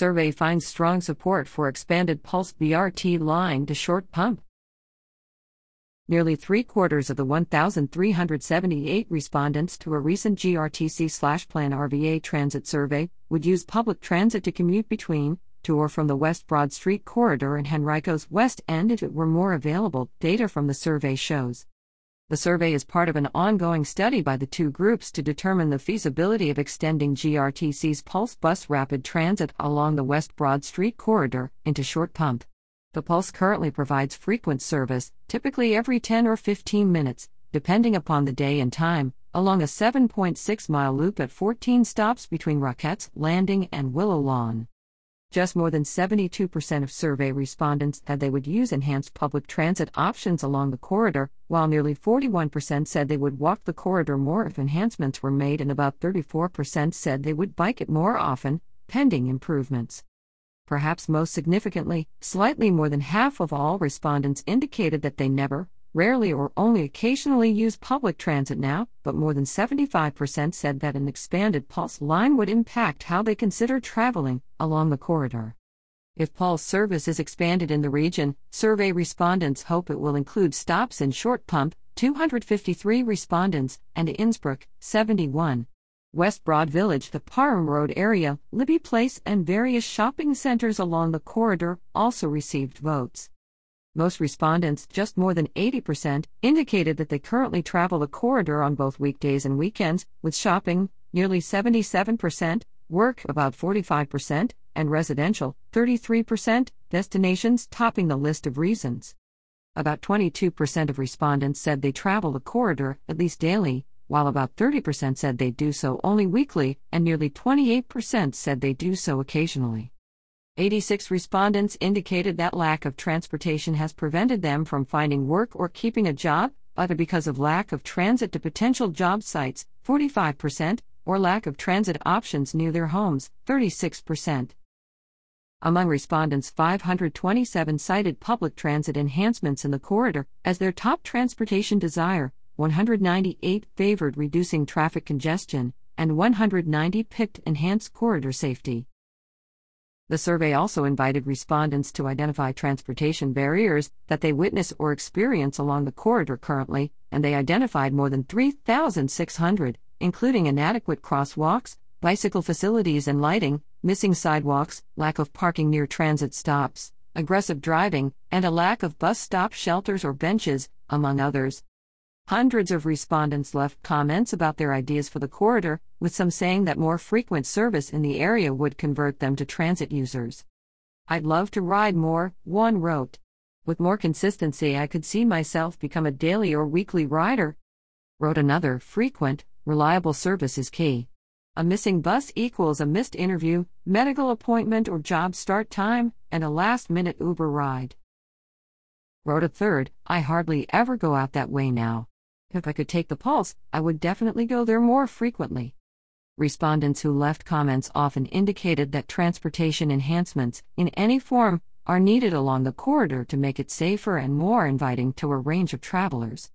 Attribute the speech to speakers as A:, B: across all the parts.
A: Survey finds strong support for expanded Pulse BRT line to short pump. Nearly three quarters of the 1,378 respondents to a recent GRTC slash Plan RVA transit survey would use public transit to commute between, to or from the West Broad Street corridor and Henrico's West End if it were more available, data from the survey shows. The survey is part of an ongoing study by the two groups to determine the feasibility of extending GRTC's Pulse Bus Rapid Transit along the West Broad Street corridor into Short Pump. The Pulse currently provides frequent service, typically every 10 or 15 minutes, depending upon the day and time, along a 7.6 mile loop at 14 stops between Rocketts Landing and Willow Lawn. Just more than 72% of survey respondents said they would use enhanced public transit options along the corridor, while nearly 41% said they would walk the corridor more if enhancements were made, and about 34% said they would bike it more often, pending improvements. Perhaps most significantly, slightly more than half of all respondents indicated that they never, rarely, or only occasionally use public transit now, but more than 75% said that an expanded Pulse line would impact how they consider traveling along the corridor. If Pulse service is expanded in the region, survey respondents hope it will include stops in Short Pump, 253 respondents, and Innsbrook, 71. West Broad Village, the Parham Road area, Libbie Place, and various shopping centers along the corridor also received votes. Most respondents, just more than 80%, indicated that they currently travel the corridor on both weekdays and weekends, with shopping, nearly 77%, work, about 45%, and residential, 33%, destinations topping the list of reasons. About 22% of respondents said they travel the corridor at least daily, while about 30% said they do so only weekly, and nearly 28% said they do so occasionally. 86 respondents indicated that lack of transportation has prevented them from finding work or keeping a job, either because of lack of transit to potential job sites, 45%, or lack of transit options near their homes, 36%. Among respondents, 527 cited public transit enhancements in the corridor as their top transportation desire, 198 favored reducing traffic congestion, and 190 picked enhanced corridor safety. The survey also invited respondents to identify transportation barriers that they witness or experience along the corridor currently, and they identified more than 3,600, including inadequate crosswalks, bicycle facilities and lighting, missing sidewalks, lack of parking near transit stops, aggressive driving, and a lack of bus stop shelters or benches, among others. Hundreds of respondents left comments about their ideas for the corridor, with some saying that more frequent service in the area would convert them to transit users. I'd love to ride more, one wrote. With more consistency, I could see myself become a daily or weekly rider. Wrote another, frequent, reliable service is key. A missing bus equals a missed interview, medical appointment or job start time, and a last minute Uber ride. Wrote a third, I hardly ever go out that way now. If I could take the pulse, I would definitely go there more frequently. Respondents who left comments often indicated that transportation enhancements, in any form, are needed along the corridor to make it safer and more inviting to a range of travelers.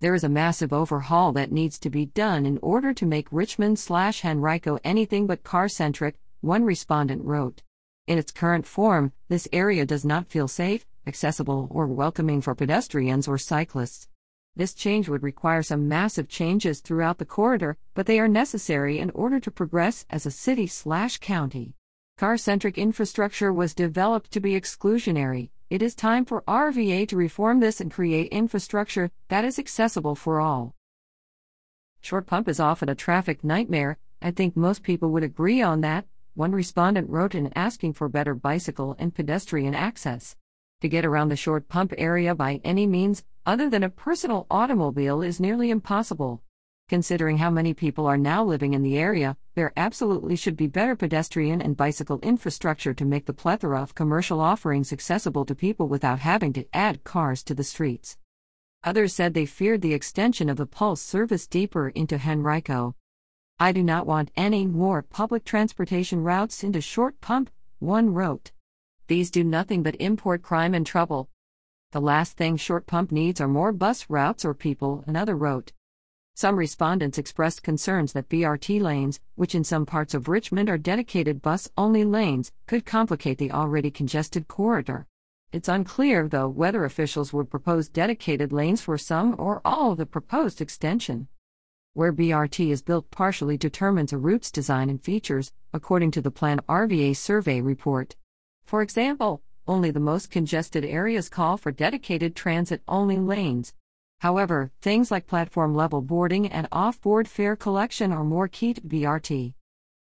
A: There is a massive overhaul that needs to be done in order to make Richmond slash Henrico anything but car centric, one respondent wrote. In its current form, this area does not feel safe, accessible, or welcoming for pedestrians or cyclists. This change would require some massive changes throughout the corridor, but they are necessary in order to progress as a city slash county. Car centric infrastructure was developed to be exclusionary. It is time for RVA to reform this and create infrastructure that is accessible for all. Short pump is often a traffic nightmare. I think most people would agree on that. One respondent wrote in asking for better bicycle and pedestrian access. To get around the short pump area by any means, other than a personal automobile, is nearly impossible. Considering how many people are now living in the area, there absolutely should be better pedestrian and bicycle infrastructure to make the plethora of commercial offerings accessible to people without having to add cars to the streets. Others said they feared the extension of the Pulse service deeper into Henrico. I do not want any more public transportation routes into Short Pump, one wrote. These do nothing but import crime and trouble. The last thing Short Pump needs are more bus routes or people, another wrote. Some respondents expressed concerns that BRT lanes, which in some parts of Richmond are dedicated bus only lanes, could complicate the already congested corridor. It's unclear, though, whether officials would propose dedicated lanes for some or all of the proposed extension. Where BRT is built partially determines a route's design and features, according to the Plan RVA survey report. For example, only the most congested areas call for dedicated transit only lanes, However, things like platform level boarding and off board fare collection are more key to BRT.